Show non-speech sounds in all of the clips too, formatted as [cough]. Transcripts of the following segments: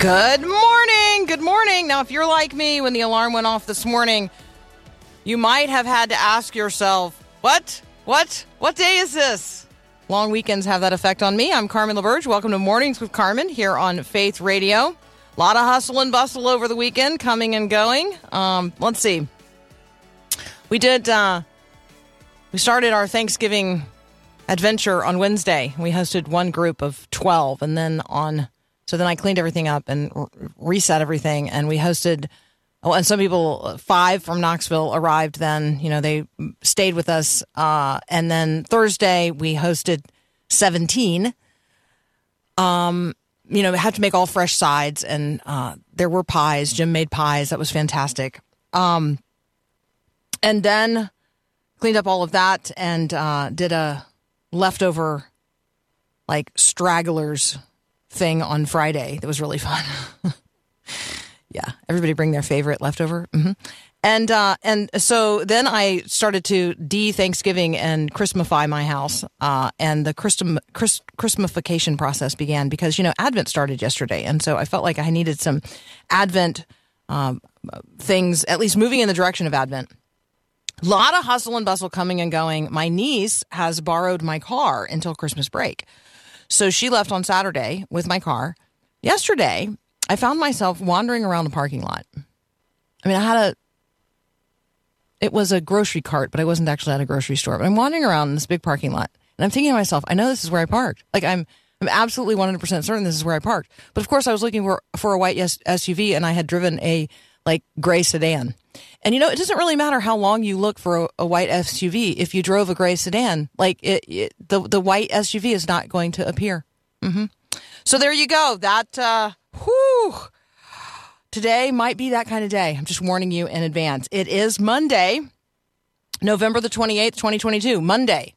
Good morning. Good morning. Now, if you're like me when the alarm went off this morning, you might have had to ask yourself, what? What? What day is this? Long weekends have that effect on me. I'm Carmen LaBerge. Welcome to Mornings with Carmen here on Faith Radio. A lot of hustle and bustle over the weekend, coming and going. Um, let's see. We did, uh, we started our Thanksgiving adventure on Wednesday. We hosted one group of 12, and then on, so then I cleaned everything up and r- reset everything, and we hosted Oh, and some people, five from Knoxville, arrived then. You know, they stayed with us. Uh, and then Thursday, we hosted 17. Um, you know, had to make all fresh sides, and uh, there were pies. Jim made pies. That was fantastic. Um, and then cleaned up all of that and uh, did a leftover, like, stragglers thing on Friday that was really fun. [laughs] Yeah, everybody bring their favorite leftover. hmm And uh, and so then I started to de Thanksgiving and Christmify my house, uh, and the Christum, Chris, Christmification process began because you know Advent started yesterday, and so I felt like I needed some Advent um, things, at least moving in the direction of Advent. A lot of hustle and bustle coming and going. My niece has borrowed my car until Christmas break, so she left on Saturday with my car. Yesterday, I found myself wandering around the parking lot. I mean, I had a, it was a grocery cart, but I wasn't actually at a grocery store. But I'm wandering around in this big parking lot, and I'm thinking to myself, I know this is where I parked. Like I'm, I'm absolutely 100 percent certain this is where I parked. But of course, I was looking for for a white SUV, and I had driven a like gray sedan. And you know, it doesn't really matter how long you look for a, a white SUV. If you drove a gray sedan, like it, it, the the white SUV is not going to appear. hmm So there you go. That. uh. Today might be that kind of day. I'm just warning you in advance. It is Monday, November the 28th, 2022. Monday.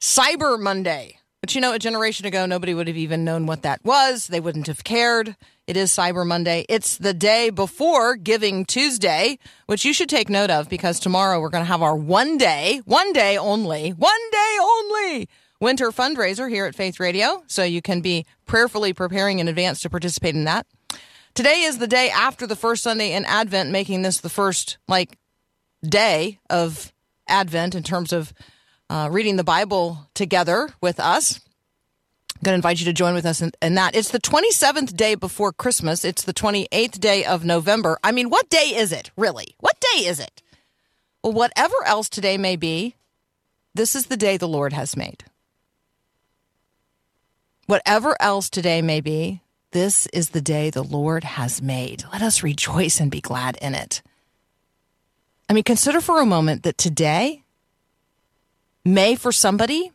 Cyber Monday. But you know, a generation ago, nobody would have even known what that was. They wouldn't have cared. It is Cyber Monday. It's the day before Giving Tuesday, which you should take note of because tomorrow we're going to have our one day, one day only, one day only winter fundraiser here at Faith Radio. So you can be prayerfully preparing in advance to participate in that. Today is the day after the first Sunday in Advent, making this the first like day of Advent in terms of uh, reading the Bible together with us. Going to invite you to join with us in, in that. It's the 27th day before Christmas. It's the 28th day of November. I mean, what day is it, really? What day is it? Well, whatever else today may be, this is the day the Lord has made. Whatever else today may be, this is the day the Lord has made. Let us rejoice and be glad in it. I mean, consider for a moment that today may, for somebody,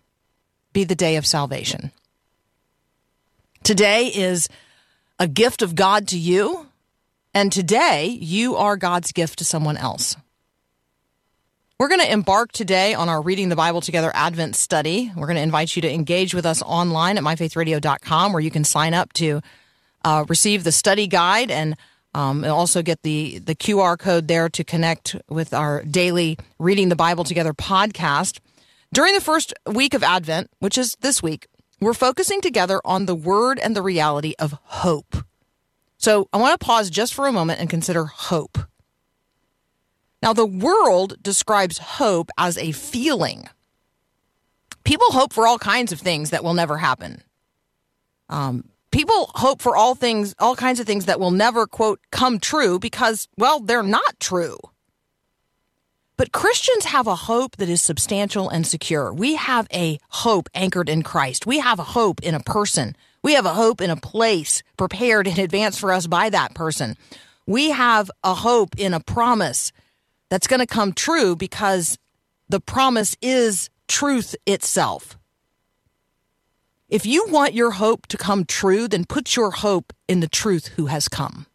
be the day of salvation. Today is a gift of God to you, and today you are God's gift to someone else. We're going to embark today on our Reading the Bible Together Advent study. We're going to invite you to engage with us online at myfaithradio.com where you can sign up to uh, receive the study guide and um, also get the, the QR code there to connect with our daily Reading the Bible Together podcast. During the first week of Advent, which is this week, we're focusing together on the word and the reality of hope. So I want to pause just for a moment and consider hope. Now, the world describes hope as a feeling. People hope for all kinds of things that will never happen. Um, people hope for all things, all kinds of things that will never, quote, come true because, well, they're not true. But Christians have a hope that is substantial and secure. We have a hope anchored in Christ. We have a hope in a person. We have a hope in a place prepared in advance for us by that person. We have a hope in a promise that's going to come true because the promise is truth itself. If you want your hope to come true, then put your hope in the truth who has come.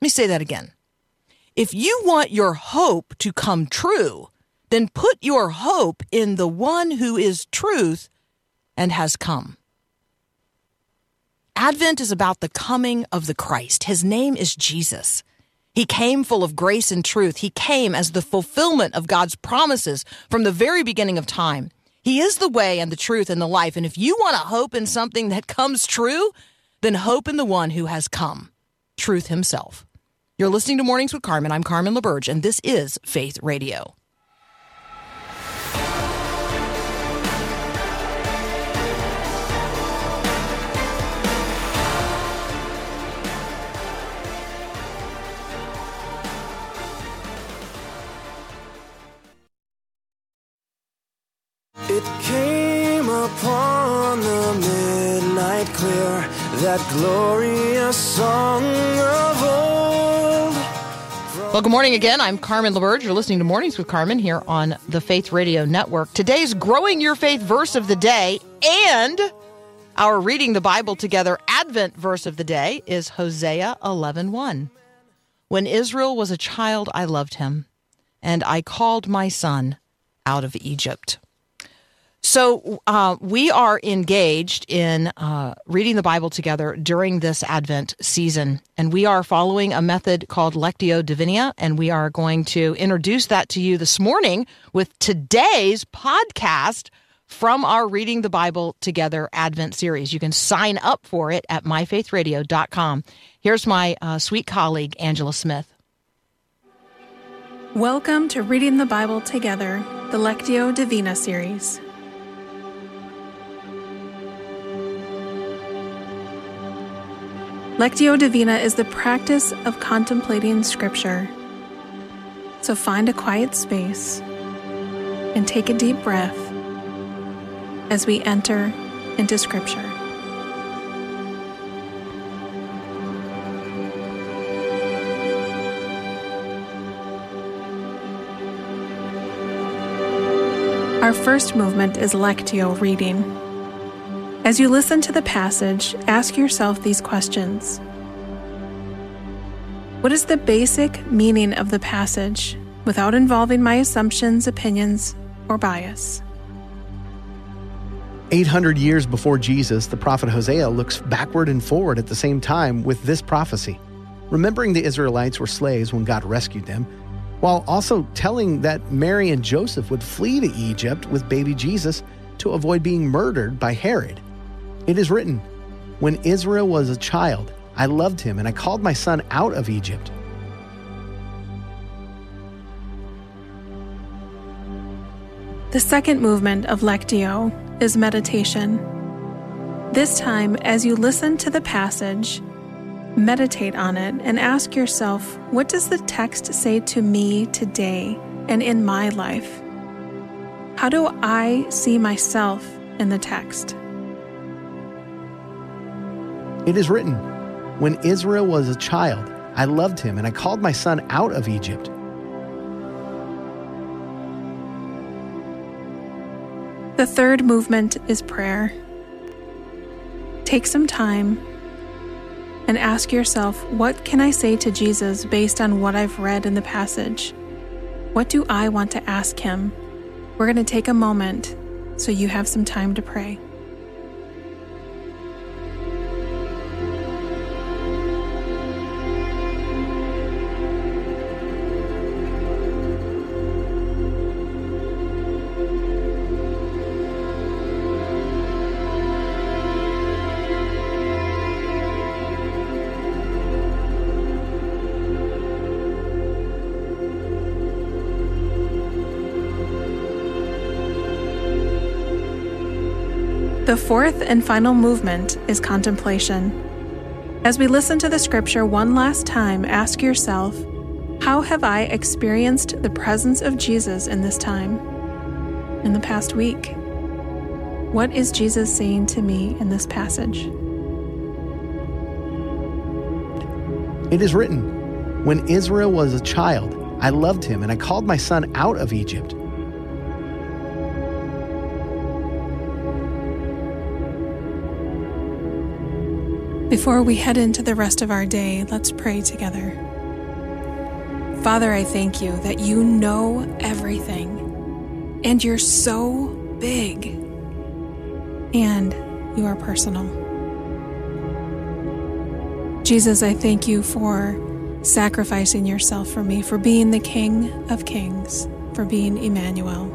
Let me say that again. If you want your hope to come true, then put your hope in the one who is truth and has come. Advent is about the coming of the Christ. His name is Jesus. He came full of grace and truth. He came as the fulfillment of God's promises from the very beginning of time. He is the way and the truth and the life. And if you want to hope in something that comes true, then hope in the one who has come, truth himself. You're listening to Mornings with Carmen. I'm Carmen LaBerge, and this is Faith Radio. It came upon the midnight clear, that glorious Well, good morning again. I'm Carmen LaBerge. You're listening to Mornings with Carmen here on the Faith Radio Network. Today's Growing Your Faith verse of the day and our Reading the Bible Together Advent verse of the day is Hosea 11:1. When Israel was a child, I loved him, and I called my son out of Egypt. So uh, we are engaged in uh, reading the Bible together during this Advent season, and we are following a method called Lectio Divina, and we are going to introduce that to you this morning with today's podcast from our Reading the Bible Together Advent series. You can sign up for it at myfaithradio.com. Here's my uh, sweet colleague, Angela Smith. Welcome to Reading the Bible Together, the Lectio Divina series. Lectio Divina is the practice of contemplating Scripture. So find a quiet space and take a deep breath as we enter into Scripture. Our first movement is Lectio reading. As you listen to the passage, ask yourself these questions What is the basic meaning of the passage without involving my assumptions, opinions, or bias? 800 years before Jesus, the prophet Hosea looks backward and forward at the same time with this prophecy, remembering the Israelites were slaves when God rescued them, while also telling that Mary and Joseph would flee to Egypt with baby Jesus to avoid being murdered by Herod. It is written, When Israel was a child, I loved him and I called my son out of Egypt. The second movement of Lectio is meditation. This time, as you listen to the passage, meditate on it and ask yourself what does the text say to me today and in my life? How do I see myself in the text? It is written, When Israel was a child, I loved him and I called my son out of Egypt. The third movement is prayer. Take some time and ask yourself what can I say to Jesus based on what I've read in the passage? What do I want to ask him? We're going to take a moment so you have some time to pray. The fourth and final movement is contemplation. As we listen to the scripture one last time, ask yourself How have I experienced the presence of Jesus in this time? In the past week? What is Jesus saying to me in this passage? It is written, When Israel was a child, I loved him and I called my son out of Egypt. Before we head into the rest of our day, let's pray together. Father, I thank you that you know everything and you're so big and you are personal. Jesus, I thank you for sacrificing yourself for me, for being the King of Kings, for being Emmanuel.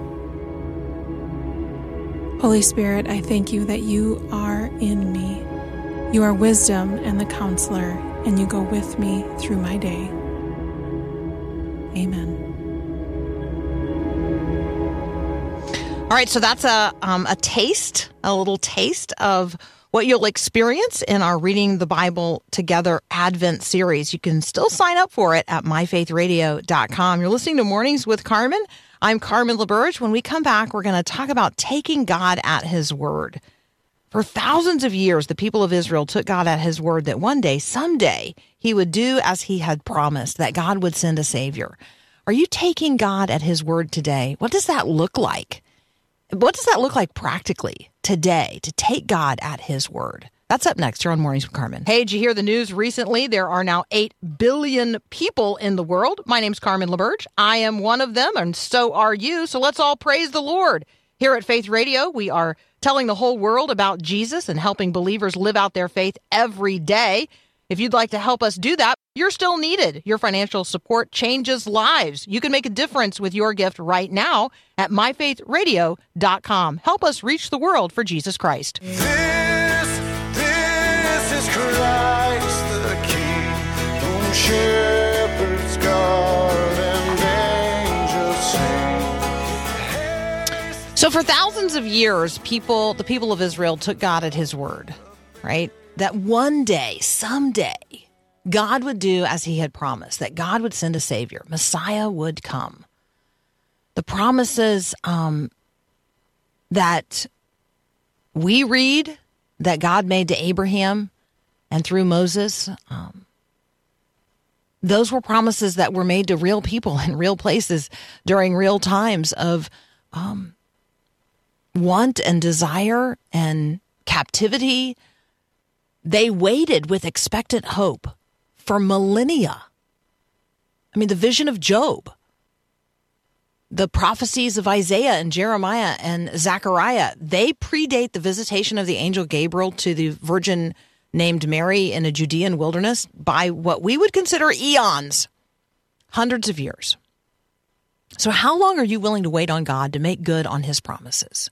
Holy Spirit, I thank you that you are in me. You are wisdom and the counselor, and you go with me through my day. Amen. All right, so that's a um, a taste, a little taste of what you'll experience in our Reading the Bible Together Advent series. You can still sign up for it at myfaithradio.com. You're listening to Mornings with Carmen. I'm Carmen LaBerge. When we come back, we're going to talk about taking God at His word. For thousands of years, the people of Israel took God at his word that one day, someday, he would do as he had promised, that God would send a savior. Are you taking God at his word today? What does that look like? What does that look like practically today to take God at his word? That's up next here on Mornings with Carmen. Hey, did you hear the news recently? There are now 8 billion people in the world. My name's Carmen LaBerge. I am one of them, and so are you. So let's all praise the Lord. Here at Faith Radio, we are telling the whole world about Jesus and helping believers live out their faith every day. If you'd like to help us do that, you're still needed. Your financial support changes lives. You can make a difference with your gift right now at myfaithradio.com. Help us reach the world for Jesus Christ. This, this is Christ the King, So for thousands of years, people, the people of Israel took God at his word, right? That one day, someday, God would do as he had promised, that God would send a savior, Messiah would come. The promises um, that we read that God made to Abraham and through Moses, um, those were promises that were made to real people [laughs] in real places during real times of um, want and desire and captivity. They waited with expectant hope for millennia. I mean, the vision of Job, the prophecies of Isaiah and Jeremiah and Zechariah, they predate the visitation of the angel Gabriel to the virgin named Mary in a Judean wilderness by what we would consider eons, hundreds of years. So, how long are you willing to wait on God to make good on his promises?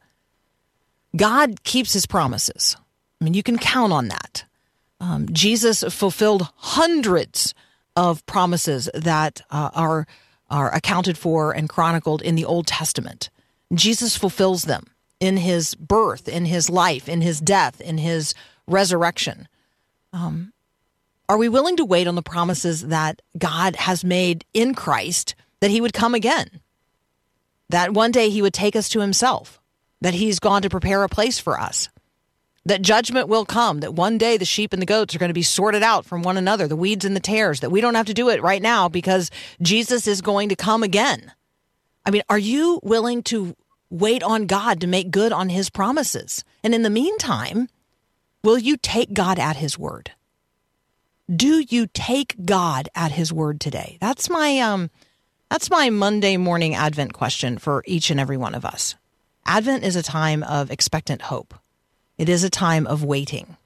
God keeps his promises. I mean, you can count on that. Um, Jesus fulfilled hundreds of promises that uh, are are accounted for and chronicled in the Old Testament. Jesus fulfills them in his birth, in his life, in his death, in his resurrection. Um, are we willing to wait on the promises that God has made in Christ that he would come again? That one day he would take us to himself, that he's gone to prepare a place for us, that judgment will come, that one day the sheep and the goats are going to be sorted out from one another, the weeds and the tares, that we don't have to do it right now because Jesus is going to come again. I mean, are you willing to wait on God to make good on his promises? And in the meantime, will you take God at his word? Do you take God at his word today? That's my um that's my Monday morning Advent question for each and every one of us. Advent is a time of expectant hope. It is a time of waiting.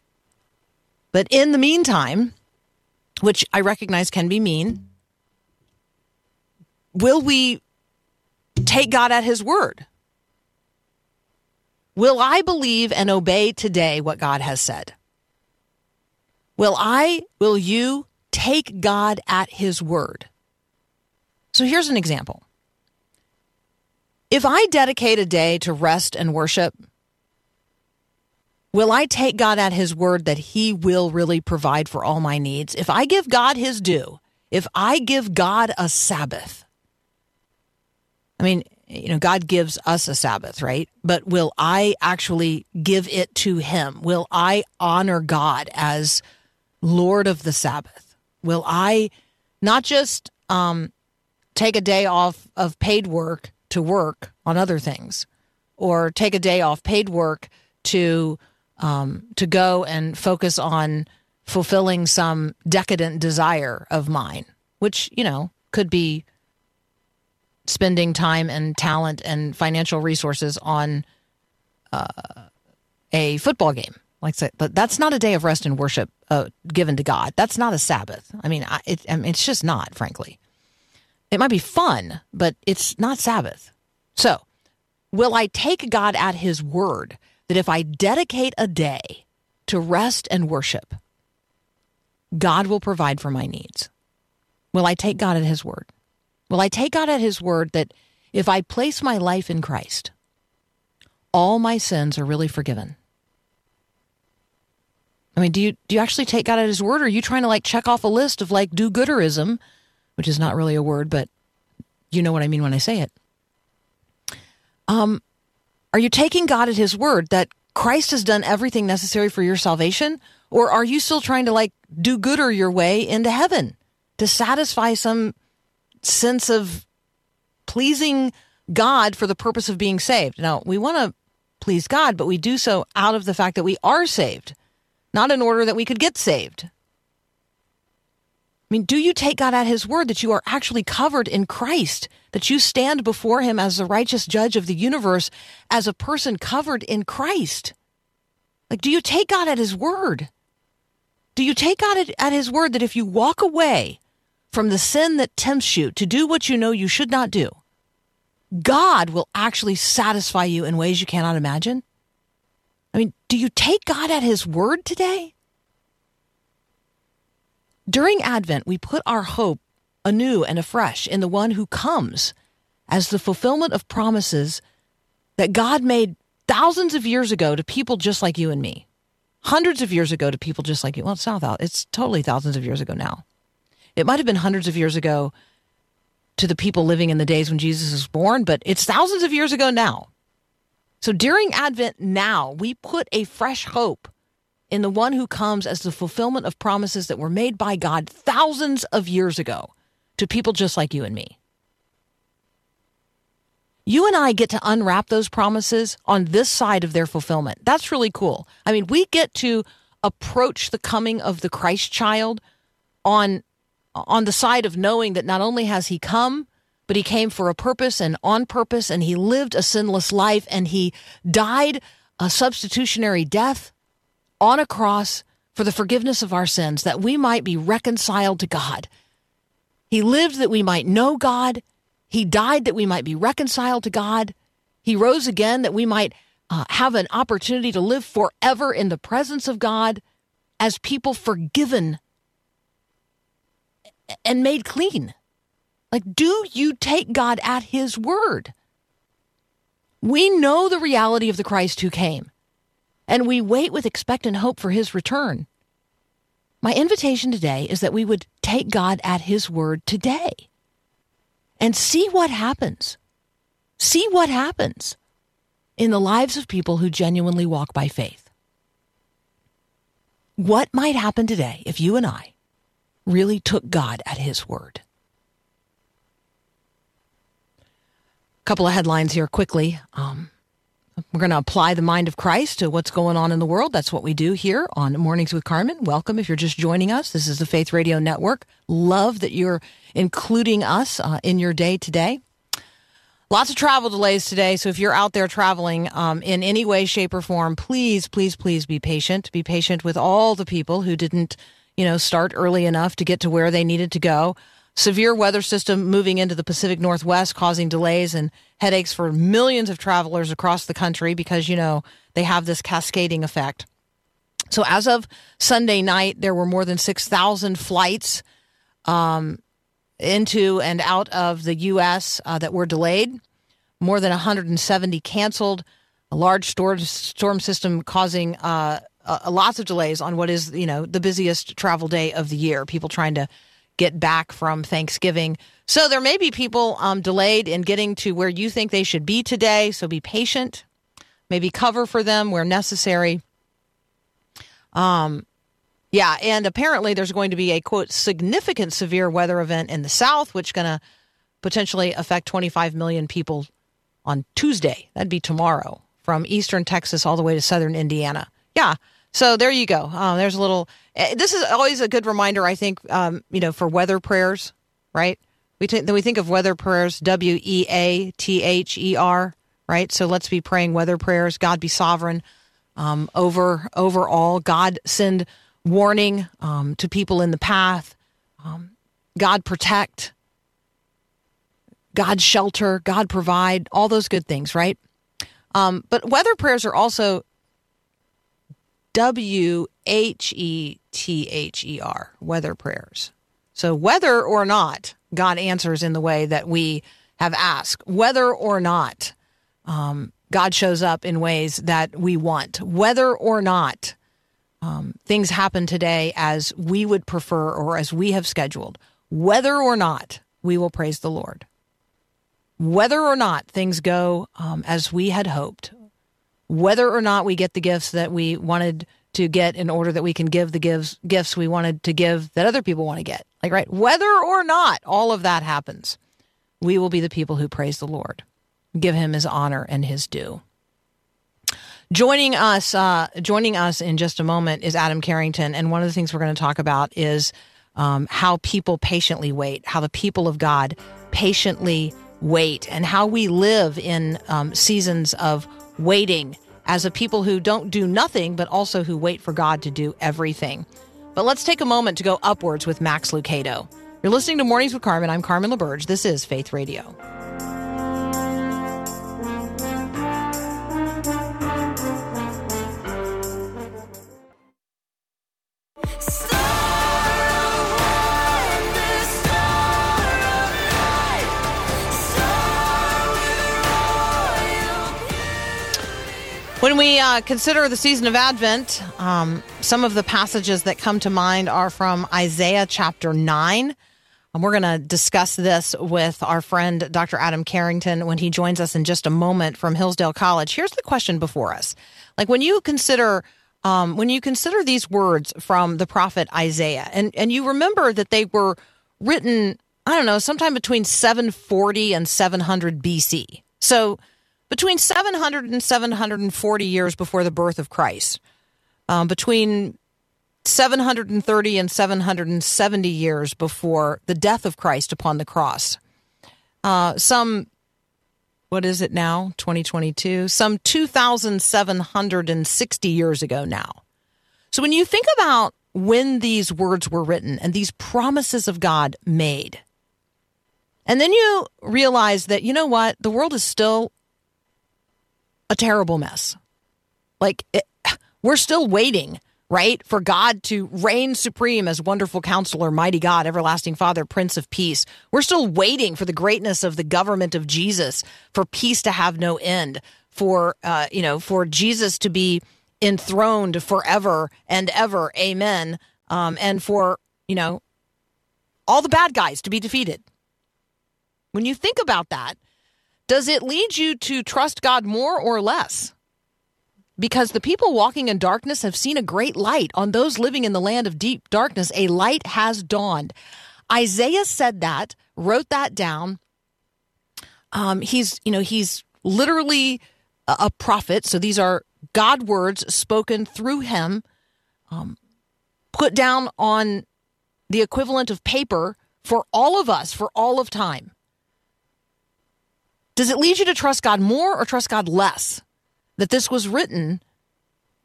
But in the meantime, which I recognize can be mean, will we take God at his word? Will I believe and obey today what God has said? Will I, will you take God at his word? So here's an example. If I dedicate a day to rest and worship, will I take God at his word that he will really provide for all my needs? If I give God his due, if I give God a Sabbath, I mean, you know, God gives us a Sabbath, right? But will I actually give it to him? Will I honor God as Lord of the Sabbath? Will I not just um, take a day off of paid work to work on other things, or take a day off paid work to um, to go and focus on fulfilling some decadent desire of mine, which you know could be spending time and talent and financial resources on uh, a football game. Like say, but that's not a day of rest and worship uh, given to God. That's not a Sabbath. I mean, I, it, I mean, it's just not. Frankly, it might be fun, but it's not Sabbath. So, will I take God at His word that if I dedicate a day to rest and worship, God will provide for my needs? Will I take God at His word? Will I take God at His word that if I place my life in Christ, all my sins are really forgiven? I mean, do you do you actually take God at His word, or are you trying to like check off a list of like do-gooderism, which is not really a word, but you know what I mean when I say it? Um, are you taking God at His word that Christ has done everything necessary for your salvation, or are you still trying to like do gooder your way into heaven to satisfy some sense of pleasing God for the purpose of being saved? Now, we want to please God, but we do so out of the fact that we are saved not in order that we could get saved. I mean, do you take God at His word that you are actually covered in Christ, that you stand before Him as the righteous judge of the universe, as a person covered in Christ? Like, do you take God at His word? Do you take God at His word that if you walk away from the sin that tempts you to do what you know you should not do, God will actually satisfy you in ways you cannot imagine? I mean, do you take God at His word today? During Advent, we put our hope anew and afresh in the one who comes as the fulfillment of promises that God made thousands of years ago to people just like you and me. Hundreds of years ago to people just like you. Well, it's not that. It's totally thousands of years ago now. It might have been hundreds of years ago to the people living in the days when Jesus was born, but it's thousands of years ago now. So during Advent now, we put a fresh hope in the one who comes as the fulfillment of promises that were made by God thousands of years ago to people just like you and me. You and I get to unwrap those promises on this side of their fulfillment. That's really cool. I mean, we get to approach the coming of the Christ child on on the side of knowing that not only has he come, but he came for a purpose and on purpose, and he lived a sinless life, and he died a substitutionary death on a cross for the forgiveness of our sins, that we might be reconciled to God. He lived that we might know God. He died that we might be reconciled to God. He rose again that we might uh, have an opportunity to live forever in the presence of God as people forgiven and made clean. Like, do you take God at his word? We know the reality of the Christ who came, and we wait with expectant hope for his return. My invitation today is that we would take God at his word today and see what happens. See what happens in the lives of people who genuinely walk by faith. What might happen today if you and I really took God at his word? couple of headlines here quickly. Um, we're going to apply the mind of Christ to what's going on in the world. That's what we do here on Mornings with Carmen. Welcome if you're just joining us. This is the Faith Radio Network. Love that you're including us uh, in your day today. Lots of travel delays today. So if you're out there traveling um, in any way, shape, or form, please, please, please be patient. Be patient with all the people who didn't, you know, start early enough to get to where they needed to go severe weather system moving into the Pacific Northwest, causing delays and headaches for millions of travelers across the country because, you know, they have this cascading effect. So, as of Sunday night, there were more than 6,000 flights um, into and out of the U.S. Uh, that were delayed, more than 170 canceled, a large storm, storm system causing uh, uh, lots of delays on what is, you know, the busiest travel day of the year. People trying to get back from Thanksgiving. So there may be people um, delayed in getting to where you think they should be today. So be patient. Maybe cover for them where necessary. Um, Yeah, and apparently there's going to be a quote significant severe weather event in the south, which going to potentially affect 25 million people on Tuesday. That'd be tomorrow, from eastern Texas all the way to southern Indiana. Yeah, so there you go. Uh, there's a little. eh, This is always a good reminder, I think. Um, you know, for weather prayers, right? We then we think of weather prayers, W E A T H E R, right? So let's be praying weather prayers. God be sovereign um, over over all. God send warning um, to people in the path. Um, God protect. God shelter. God provide. All those good things, right? Um, but weather prayers are also W H E T H E R, weather prayers. So, whether or not God answers in the way that we have asked, whether or not um, God shows up in ways that we want, whether or not um, things happen today as we would prefer or as we have scheduled, whether or not we will praise the Lord, whether or not things go um, as we had hoped, whether or not we get the gifts that we wanted to get in order that we can give the gifts gifts we wanted to give that other people want to get. Like right, whether or not all of that happens, we will be the people who praise the Lord, give him his honor and his due. Joining us, uh, joining us in just a moment is Adam Carrington, and one of the things we're going to talk about is um, how people patiently wait, how the people of God patiently wait, and how we live in um, seasons of waiting as a people who don't do nothing, but also who wait for God to do everything. But let's take a moment to go upwards with Max Lucado. You're listening to Mornings with Carmen. I'm Carmen LaBerge. This is Faith Radio. When we uh, consider the season of Advent, um, some of the passages that come to mind are from Isaiah chapter 9. And we're going to discuss this with our friend Dr. Adam Carrington when he joins us in just a moment from Hillsdale College. Here's the question before us. Like when you consider um, when you consider these words from the prophet Isaiah, and, and you remember that they were written, I don't know, sometime between 740 and 700 BC. So between 700 and 740 years before the birth of Christ, um, between 730 and 770 years before the death of Christ upon the cross. Uh, some, what is it now, 2022? Some 2,760 years ago now. So when you think about when these words were written and these promises of God made, and then you realize that, you know what, the world is still a terrible mess. Like, it, we're still waiting, right, for God to reign supreme as wonderful counselor, mighty God, everlasting Father, Prince of Peace. We're still waiting for the greatness of the government of Jesus, for peace to have no end, for, uh, you know, for Jesus to be enthroned forever and ever. Amen. Um, and for, you know, all the bad guys to be defeated. When you think about that, does it lead you to trust God more or less? Because the people walking in darkness have seen a great light. On those living in the land of deep darkness, a light has dawned. Isaiah said that, wrote that down. Um, he's, you know, he's literally a, prophet. So these are God words spoken through him, um, put down on the equivalent of paper for all of us for all of time. Does it lead you to trust God more or trust God less? That this was written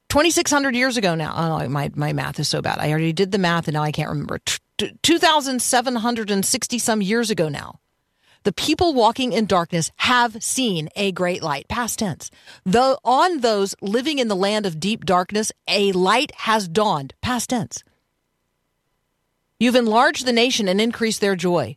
2,600 years ago now. Oh, my, my math is so bad. I already did the math and now I can't remember. T- t- 2,760 some years ago now. The people walking in darkness have seen a great light. Past tense. Though on those living in the land of deep darkness, a light has dawned. Past tense. You've enlarged the nation and increased their joy.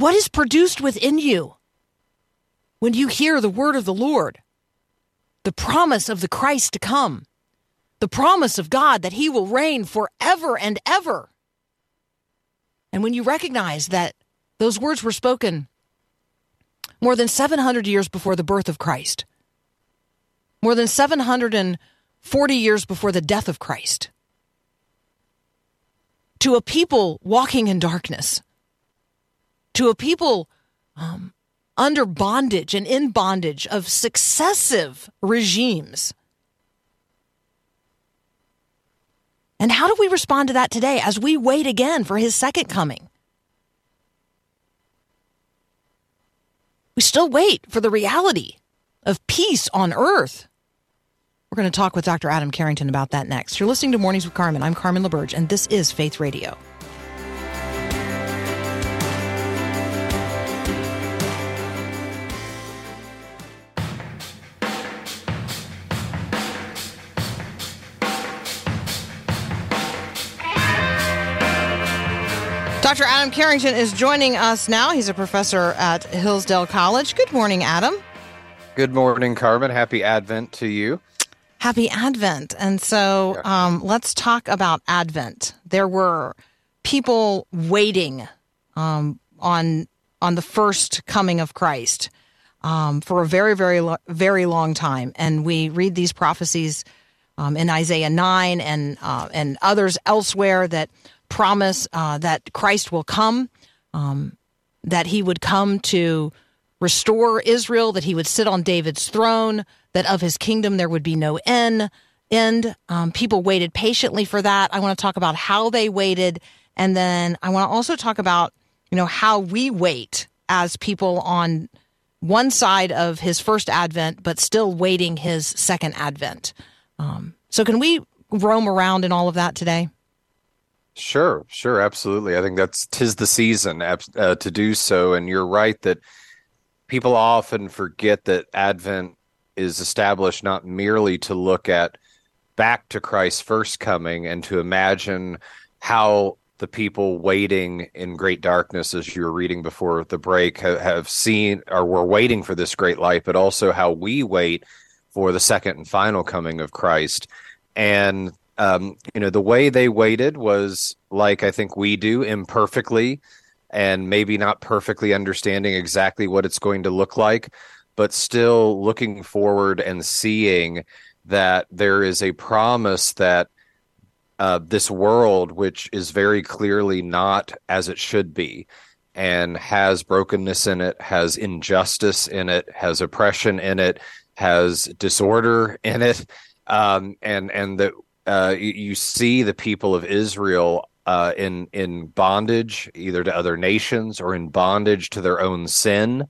What is produced within you when you hear the word of the Lord? The promise of the Christ to come, the promise of God that he will reign forever and ever. And when you recognize that those words were spoken more than 700 years before the birth of Christ, more than 740 years before the death of Christ, to a people walking in darkness, to a people um, under bondage and in bondage of successive regimes. And how do we respond to that today as we wait again for his second coming? We still wait for the reality of peace on earth. We're going to talk with Dr. Adam Carrington about that next. You're listening to Mornings with Carmen. I'm Carmen LaBerge, and this is Faith Radio. Dr. Adam Carrington is joining us now. He's a professor at Hillsdale College. Good morning, Adam. Good morning, Carmen. Happy Advent to you. Happy Advent. And so um, let's talk about Advent. There were people waiting um, on on the first coming of Christ um, for a very, very, lo- very long time. And we read these prophecies um, in Isaiah 9 and, uh, and others elsewhere that promise uh, that Christ will come, um, that he would come to restore Israel, that he would sit on David's throne, that of his kingdom there would be no end. End. Um, people waited patiently for that. I want to talk about how they waited, and then I want to also talk about you know how we wait as people on one side of his first advent, but still waiting his second advent. Um, so, can we roam around in all of that today? Sure, sure, absolutely. I think that's tis the season uh, to do so. And you're right that people often forget that Advent is established not merely to look at back to Christ's first coming and to imagine how the people waiting in great darkness, as you were reading before the break, have, have seen or were waiting for this great light, but also how we wait for the second and final coming of Christ. And um, you know, the way they waited was like I think we do, imperfectly, and maybe not perfectly understanding exactly what it's going to look like, but still looking forward and seeing that there is a promise that uh, this world, which is very clearly not as it should be, and has brokenness in it, has injustice in it, has oppression in it, has disorder in it, um, and and that uh, you, you, see the people of Israel uh, in in bondage, either to other nations or in bondage to their own sin,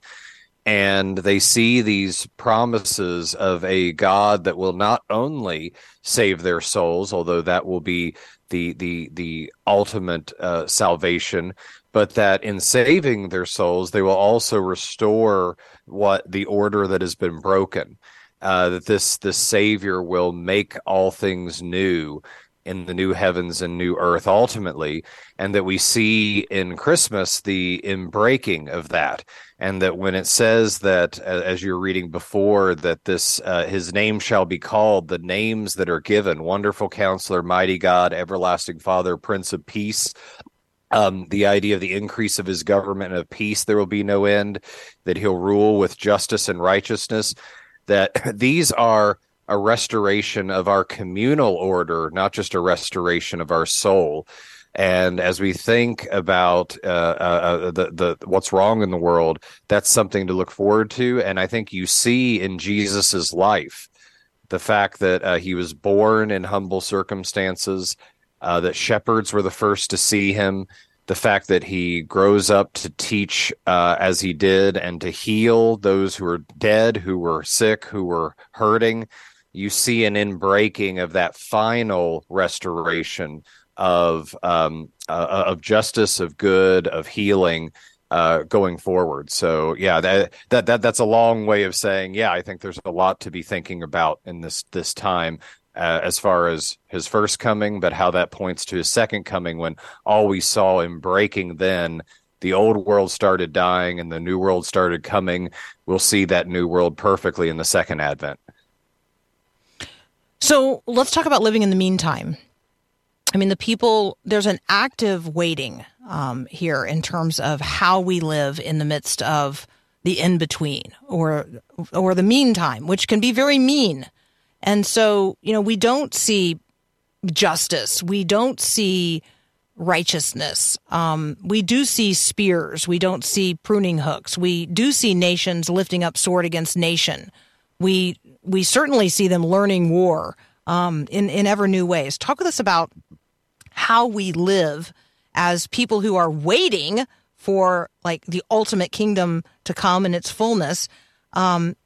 and they see these promises of a God that will not only save their souls, although that will be the the the ultimate uh, salvation, but that in saving their souls, they will also restore what the order that has been broken uh, that this this Savior will make all things new in the new heavens and new earth ultimately, and that we see in Christmas the inbreaking of that, and that when it says that, as you're reading before, that this uh, His name shall be called, the names that are given, Wonderful Counselor, Mighty God, Everlasting Father, Prince of Peace, um, the idea of the increase of his government and of peace, there will be no end, that he'll rule with justice and righteousness that [laughs] these are a restoration of our communal order, not just a restoration of our soul. And as we think about uh, uh, uh, the the what's wrong in the world, that's something to look forward to. And I think you see in Jesus's life the fact that uh, he was born in humble circumstances, uh, that shepherds were the first to see him, the fact that he grows up to teach uh, as he did and to heal those who were dead, who were sick, who were hurting. You see an inbreaking of that final restoration of um, uh, of justice, of good, of healing uh, going forward. So yeah, that that that that's a long way of saying yeah. I think there's a lot to be thinking about in this this time uh, as far as his first coming, but how that points to his second coming when all we saw him breaking then. The old world started dying and the new world started coming. We'll see that new world perfectly in the second advent. So let's talk about living in the meantime. I mean, the people, there's an active waiting um, here in terms of how we live in the midst of the in between or or the meantime, which can be very mean. And so, you know, we don't see justice. We don't see righteousness. Um, we do see spears. We don't see pruning hooks. We do see nations lifting up sword against nation. We we certainly see them learning war um, in in ever new ways. Talk with us about how we live as people who are waiting for like the ultimate kingdom to come in its fullness. Um,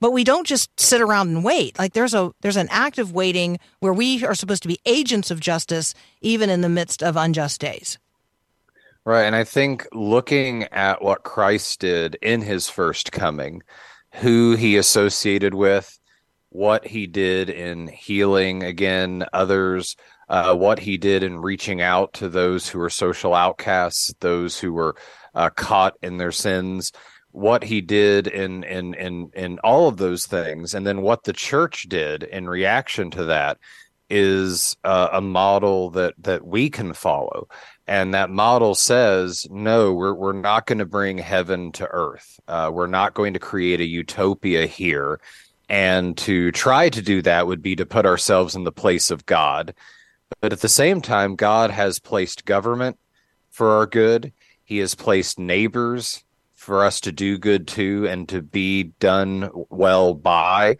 but we don't just sit around and wait. Like there's a there's an active waiting where we are supposed to be agents of justice even in the midst of unjust days. Right, and I think looking at what Christ did in his first coming, who he associated with, what he did in healing again others, uh, what he did in reaching out to those who were social outcasts, those who were uh, caught in their sins, what he did in in in in all of those things, and then what the church did in reaction to that is uh, a model that that we can follow. And that model says no we're we're not going to bring heaven to earth. Uh, we're not going to create a utopia here. And to try to do that would be to put ourselves in the place of god. But at the same time god has placed government for our good. He has placed neighbors for us to do good to and to be done well by.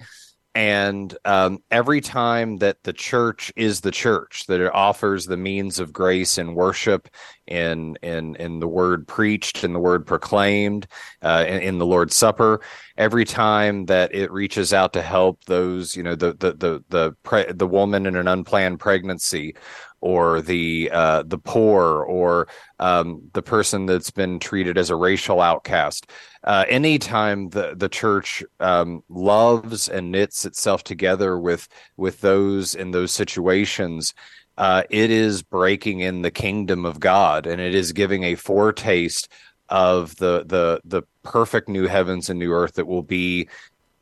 And um, every time that the church is the church, that it offers the means of grace and worship in in in the word preached and the word proclaimed uh, in, in, the Lord's Supper, every time that it reaches out to help those, you know, the the the the pre- the woman in an unplanned pregnancy, or the uh, the poor or um, the person that's been treated as a racial outcast. Uh, anytime the the church um, loves and knits itself together with with those in those situations, uh, it is breaking in the kingdom of God, and it is giving a foretaste of the the the perfect new heavens and new earth that will be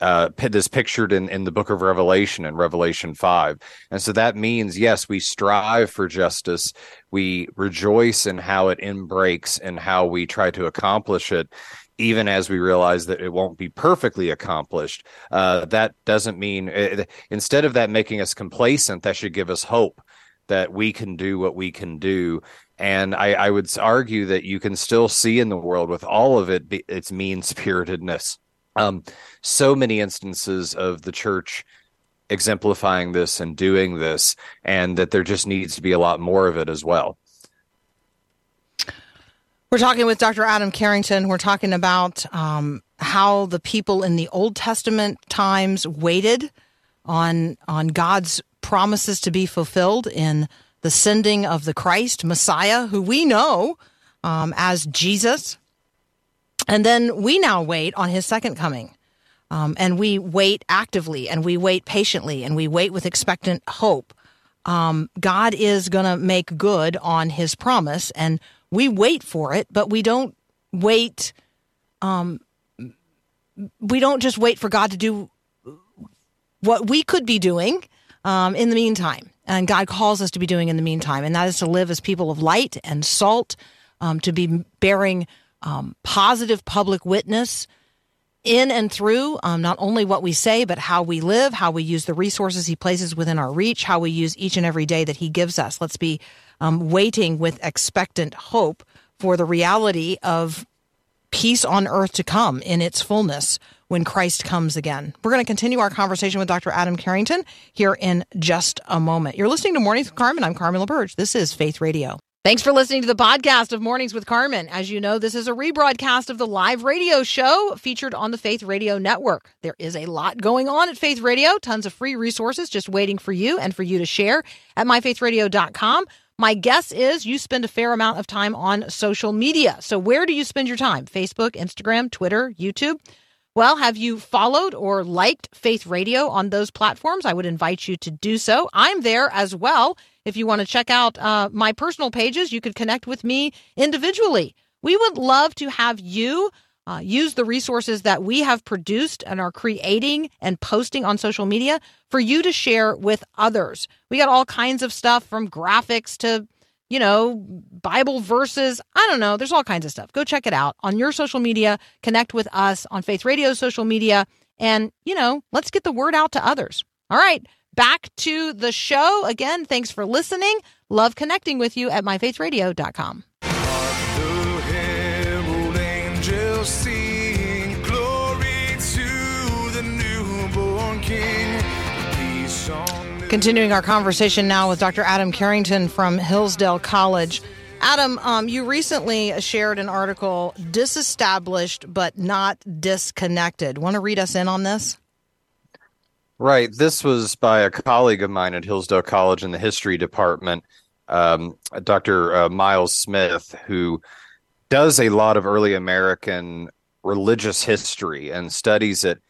uh, pictured in, in the book of Revelation in Revelation 5. And so that means, yes, we strive for justice. We rejoice in how it inbreaks and how we try to accomplish it, even as we realize that it won't be perfectly accomplished. Uh, that doesn't mean, uh, instead of that making us complacent, that should give us hope that we can do what we can do. And I, I would argue that you can still see in the world with all of it, its mean spiritedness um, so many instances of the church exemplifying this and doing this, and that there just needs to be a lot more of it as well. We're talking with Dr. Adam Carrington. We're talking about um, how the people in the Old Testament times waited on on God's promises to be fulfilled in the sending of the Christ Messiah, who we know um, as Jesus, and then we now wait on his second coming. Um, and we wait actively and we wait patiently and we wait with expectant hope. Um, God is going to make good on his promise and we wait for it, but we don't wait. Um, we don't just wait for God to do what we could be doing um, in the meantime. And God calls us to be doing in the meantime, and that is to live as people of light and salt, um, to be bearing um, positive public witness in and through um, not only what we say, but how we live, how we use the resources He places within our reach, how we use each and every day that He gives us. Let's be um, waiting with expectant hope for the reality of peace on earth to come in its fullness when Christ comes again. We're going to continue our conversation with Dr. Adam Carrington here in just a moment. You're listening to Mornings with Carmen. I'm Carmen LaBerge. This is Faith Radio. Thanks for listening to the podcast of Mornings with Carmen. As you know, this is a rebroadcast of the live radio show featured on the Faith Radio Network. There is a lot going on at Faith Radio, tons of free resources just waiting for you and for you to share at myfaithradio.com. My guess is you spend a fair amount of time on social media. So, where do you spend your time? Facebook, Instagram, Twitter, YouTube? Well, have you followed or liked Faith Radio on those platforms? I would invite you to do so. I'm there as well. If you want to check out uh, my personal pages, you could connect with me individually. We would love to have you uh, use the resources that we have produced and are creating and posting on social media for you to share with others. We got all kinds of stuff from graphics to, you know, Bible verses. I don't know. There's all kinds of stuff. Go check it out on your social media. Connect with us on Faith Radio social media. And, you know, let's get the word out to others. All right back to the show. Again, thanks for listening. Love connecting with you at myfaithradio.com. Continuing our conversation now with Dr. Adam Carrington from Hillsdale College. Adam, um, you recently shared an article, Disestablished but Not Disconnected. Want to read us in on this? Right. This was by a colleague of mine at Hillsdale College in the history department, um, Dr. Uh, Miles Smith, who does a lot of early American religious history and studies it.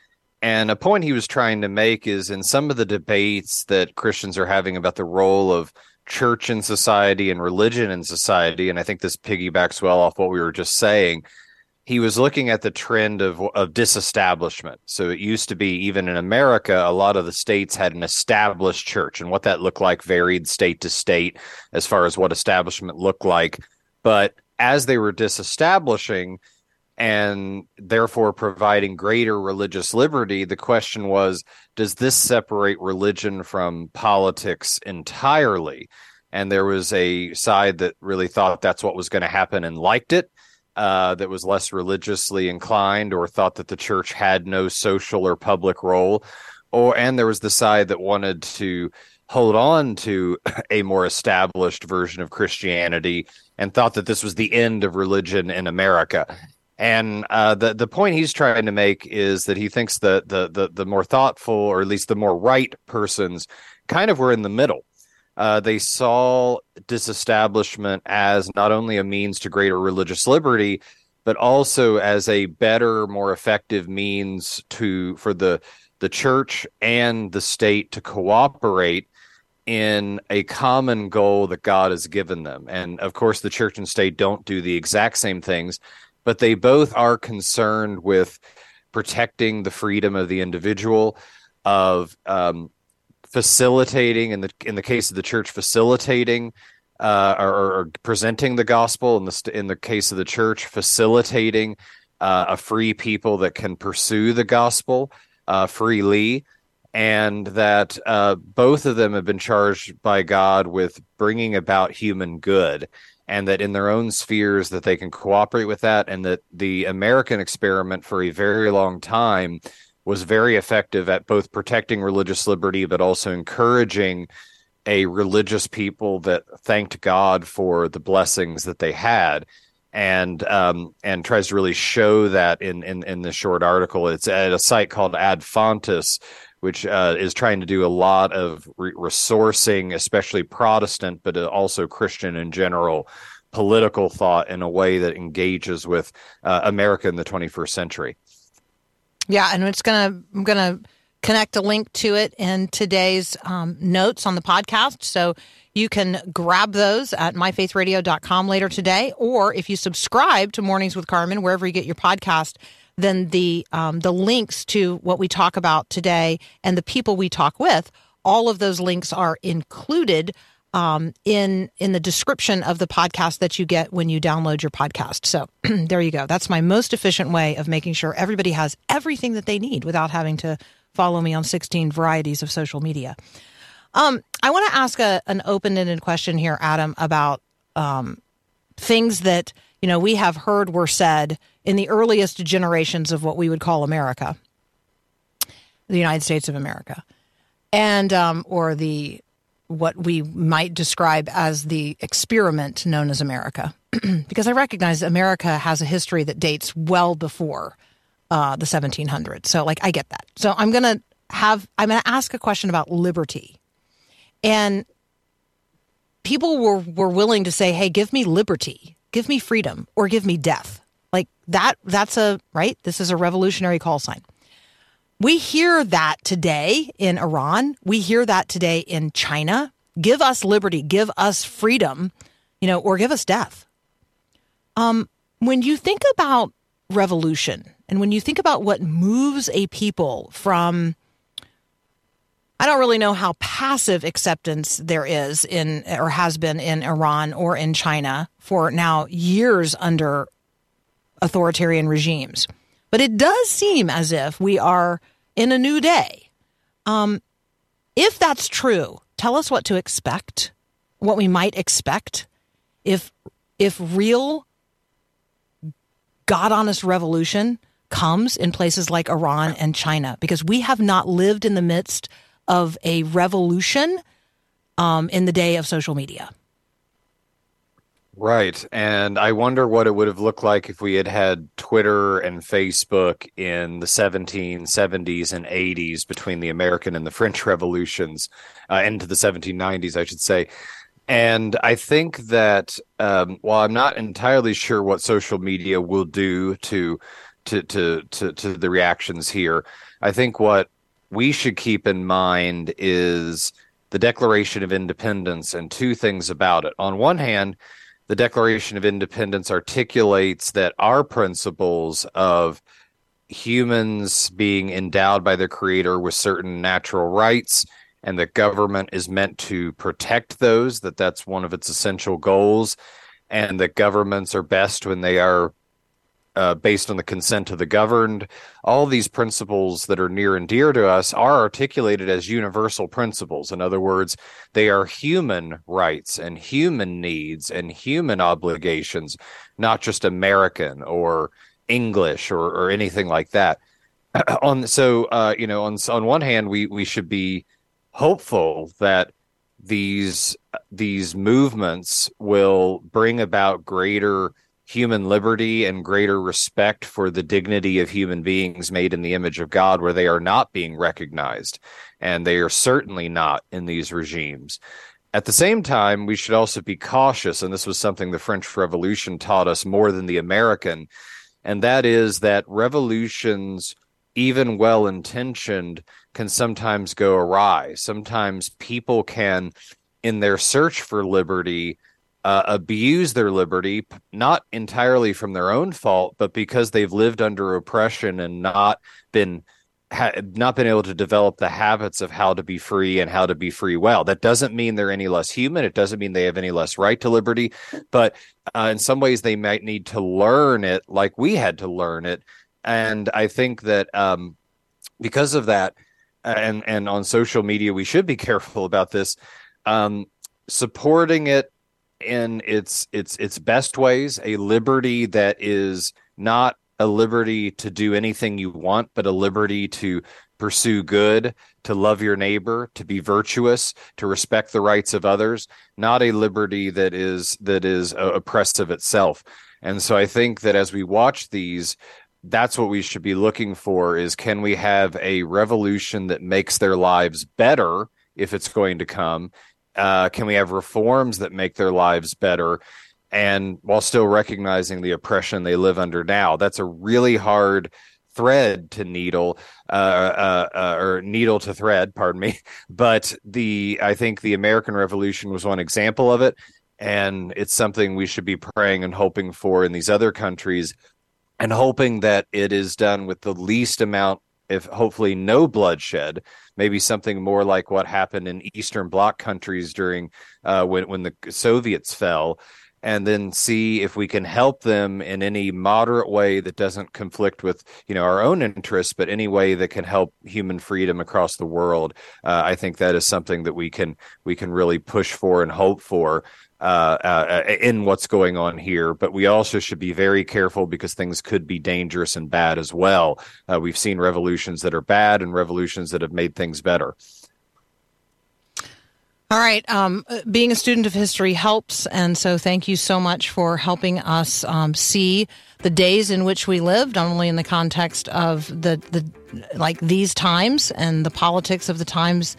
And a point he was trying to make is in some of the debates that Christians are having about the role of church in society and religion in society, and I think this piggybacks well off what we were just saying he was looking at the trend of of disestablishment. So it used to be even in America, a lot of the states had an established church, and what that looked like varied state to state as far as what establishment looked like. But as they were disestablishing and therefore providing greater religious liberty, the question was, does this separate religion from politics entirely? And there was a side that really thought that's what was going to happen and liked it uh, that was less religiously inclined or thought that the church had no social or public role, or and there was the side that wanted to hold on to [laughs] a more established version of Christianity and thought that this was the end of religion in America. And uh, the the point he's trying to make is that he thinks that the the the more thoughtful, or at least the more right persons, kind of were in the middle uh, they saw disestablishment as not only a means to greater religious liberty, but also as a better, more effective means to for the the church and the state to cooperate in a common goal that God has given them. And of course, the church and state don't do the exact same things, but they both are concerned with protecting the freedom of the individual, of um, facilitating in the in the case of the church facilitating uh, or, or, presenting the gospel in the in the case of the church facilitating uh, a free people that can pursue the gospel uh, freely and that uh, both of them have been charged by God with bringing about human good and that in their own spheres that they can cooperate with that and that the American experiment for a very long time was very effective at both protecting religious liberty but also encouraging a religious people that thanked God for the blessings that they had and um, and tries to really show that in, in in the short article. It's at a site called Ad Fontes, which uh, is trying to do a lot of re- resourcing, especially Protestant, but also Christian in general, political thought in a way that engages with uh, America in the 21st century. Yeah, and it's gonna I'm gonna connect a link to it in today's um, notes on the podcast, so you can grab those at myfaithradio.com later today, or if you subscribe to Mornings with Carmen wherever you get your podcast, then the um, the links to what we talk about today and the people we talk with, all of those links are included um, in in the description of the podcast that you get when you download your podcast. So [clears throat] there you go. That's my most efficient way of making sure everybody has everything that they need without having to follow me on 16 varieties of social media. Um, I want to ask a, an open-ended question here, Adam, about um, things that you know we have heard were said in the earliest generations of what we would call America. the United States of America, and um, or the what we might describe as the experiment known as America, [clears throat] because I recognize America has a history that dates well before uh, the 1700s. So, like, I get that. So, I'm gonna have I'm gonna ask a question about liberty, and people were were willing to say, "Hey, give me liberty, give me freedom, or give me death." That. That's a right. This is a revolutionary call sign. We hear that today in Iran. We hear that today in China. Give us liberty, give us freedom, you know, or give us death. Um, when you think about revolution and when you think about what moves a people from I don't really know how passive acceptance there is in or has been in Iran or in China for now years under authoritarian regimes. But it does seem as if we are in a new day. Um, if that's true, tell us what to expect, what we might expect if if real God honest revolution comes in places like Iran and China, because we have not lived in the midst of a revolution um, in the day of social media. Right. And I wonder what it would have looked like if we had had Twitter and Facebook in the 1770s and 80s between the American and the French revolutions, uh, into the 1790s, I should say. And I think that um, while I'm not entirely sure what social media will do to to to to, to the reactions here, I think what we should keep in mind is the Declaration of Independence and two things about it. On one hand, the Declaration of Independence articulates that our principles of humans being endowed by their creator with certain natural rights and that government is meant to protect those that that's one of its essential goals and that governments are best when they are uh, based on the consent of the governed. All these principles that are near and dear to us are articulated as universal principles. In other words, they are human rights and human needs and human obligations, not just American or English or, or anything like that. [clears throat] on so uh, you know on on one hand we we should be hopeful that these these movements will bring about greater human liberty and greater respect for the dignity of human beings made in the image of God, where they are not being recognized. And they are certainly not in these regimes. At the same time, we should also be cautious, and this was something the French Revolution taught us more than the American, and that is that revolutions, even well intentioned, can sometimes go awry. Sometimes people can, in their search for liberty, uh, abuse their liberty, not entirely from their own fault, but because they've lived under oppression and not been ha- not been able to develop the habits of how to be free and how to be free well. That doesn't mean they're any less human. It doesn't mean they have any less right to liberty, but uh, in some ways they might need to learn it like we had to learn it. And I think that um, because of that, and and on social media we should be [laughs] careful about this. Um, supporting it in its its its best ways a liberty that is not a liberty to do anything you want but a liberty to pursue good to love your neighbor to be virtuous to respect the rights of others not a liberty that is that is uh, oppressive itself. And so i think that as we watch these that's what we should be looking for is can we have a revolution that makes their lives better if it's going to come uh, can we have reforms that make their lives better? And while still recognizing the oppression they live under now, that's a really hard thread to needle uh, uh, uh, or needle to thread pardon me [laughs] but the i think the american revolution was one example of it and it's something we should be praying and hoping for in these other countries and hoping that it is done with the least amount if hopefully no bloodshed maybe something more like what happened in Eastern Bloc countries during uh, when when the Soviets fell, and then see if we can help them in any moderate way that doesn't conflict with you know our own interests but any way that can help human freedom across the world. Uh, i think that is something that we can we can really push for and hope for uh, uh, in what's going on here, but we also should be very careful because things could be dangerous and bad as well. Uh, we've seen revolutions that are bad and revolutions that have made things better. All right. Um, being a student of history helps. And so thank you so much for helping us um, see the days in which we lived, not only in the context of the, the like these times and the politics of the times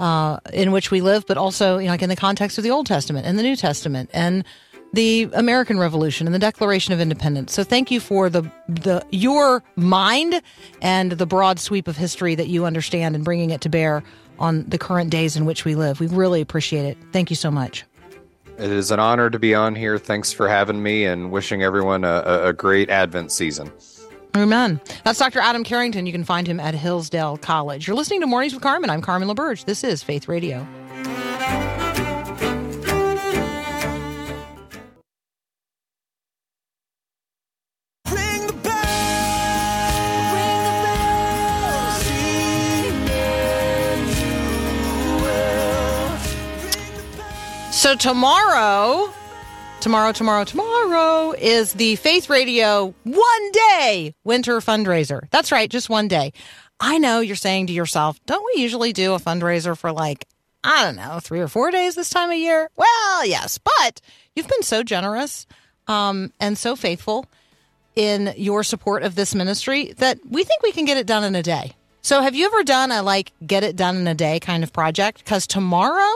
uh, in which we live, but also you know, like in the context of the Old Testament and the New Testament and the American Revolution and the Declaration of Independence. So thank you for the the your mind and the broad sweep of history that you understand and bringing it to bear on the current days in which we live. We really appreciate it. Thank you so much. It is an honor to be on here. Thanks for having me and wishing everyone a, a great Advent season. Amen. That's Dr. Adam Carrington. You can find him at Hillsdale College. You're listening to Mornings with Carmen. I'm Carmen LaBerge. This is Faith Radio. Ring the bell. Ring the bell. Sing Emmanuel. So tomorrow, tomorrow, tomorrow, tomorrow is the Faith Radio one day winter fundraiser. That's right, just one day. I know you're saying to yourself, don't we usually do a fundraiser for like, I don't know, three or four days this time of year? Well, yes, but you've been so generous um, and so faithful in your support of this ministry that we think we can get it done in a day. So, have you ever done a like get it done in a day kind of project? Because tomorrow,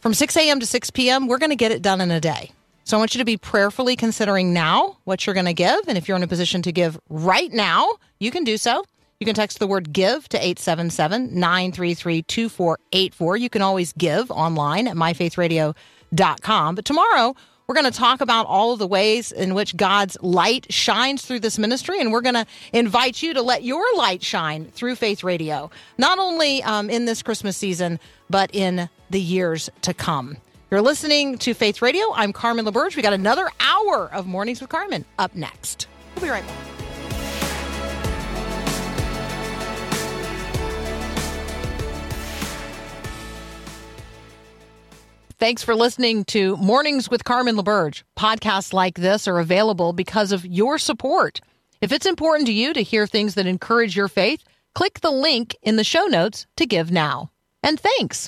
from 6 a.m. to 6 p.m., we're going to get it done in a day. So I want you to be prayerfully considering now what you're going to give. And if you're in a position to give right now, you can do so. You can text the word give to 877 933 2484. You can always give online at myfaithradio.com. But tomorrow, we're going to talk about all of the ways in which God's light shines through this ministry, and we're going to invite you to let your light shine through Faith Radio, not only um, in this Christmas season, but in the years to come. You're listening to Faith Radio. I'm Carmen LaBerge. We got another hour of Mornings with Carmen up next. We'll be right back. Thanks for listening to Mornings with Carmen LaBerge. Podcasts like this are available because of your support. If it's important to you to hear things that encourage your faith, click the link in the show notes to give now. And thanks.